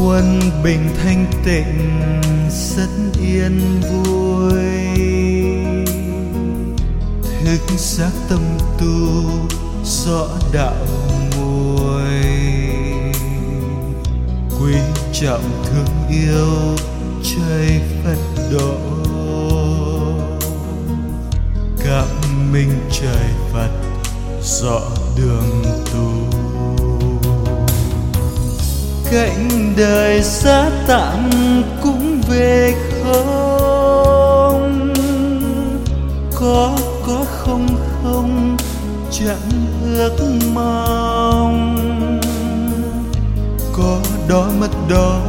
quân bình thanh tịnh, rất yên vui. Thức giác tâm tu rõ đạo muội quý trọng thương yêu trời phật độ cảm minh trời phật rõ đường tu cạnh đời xa tạm cũng về không. Có có không không, chẳng ước mong. Có đó mất đó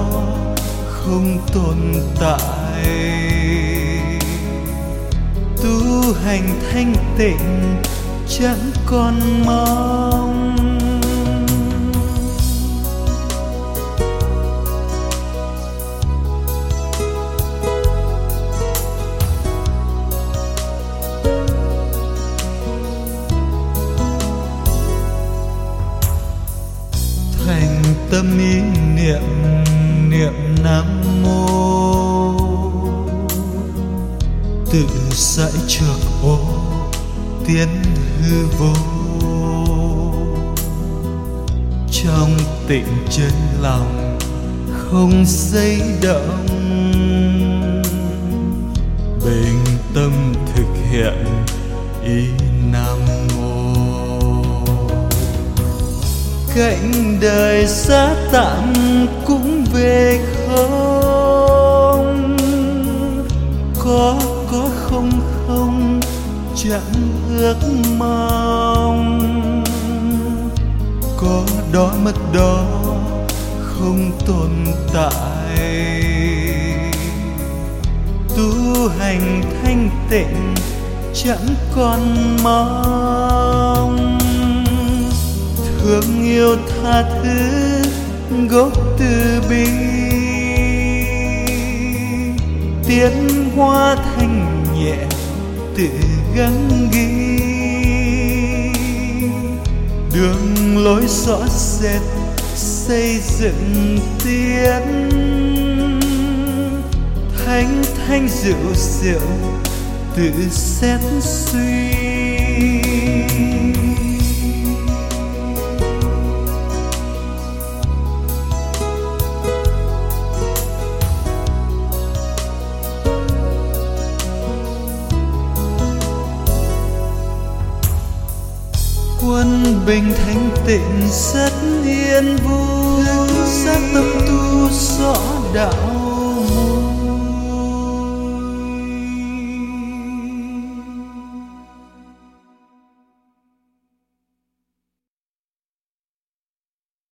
không tồn tại. Tu hành thanh tịnh chẳng còn mong. Niệm niệm nam mô. Tự dạy trược ô tiến hư vô. Trong tịnh chân lòng, không dây động. Bình tâm thực hiện ý nam mô cạnh đời xa tạm cũng về không. Có có không không, chẳng ước mong. Có đó mất đó không tồn tại. Tu hành thanh tịnh chẳng còn mong. Yêu tha thứ gốc từ bi. Tiến hoa thanh nhẹ tự gắng ghi. Đường lối rõ rệt xây dựng tiến. Thanh thanh rượu rượu tự xét suy. Quân bình thanh tịnh rất yên vui. Giác tâm tu rõ đạo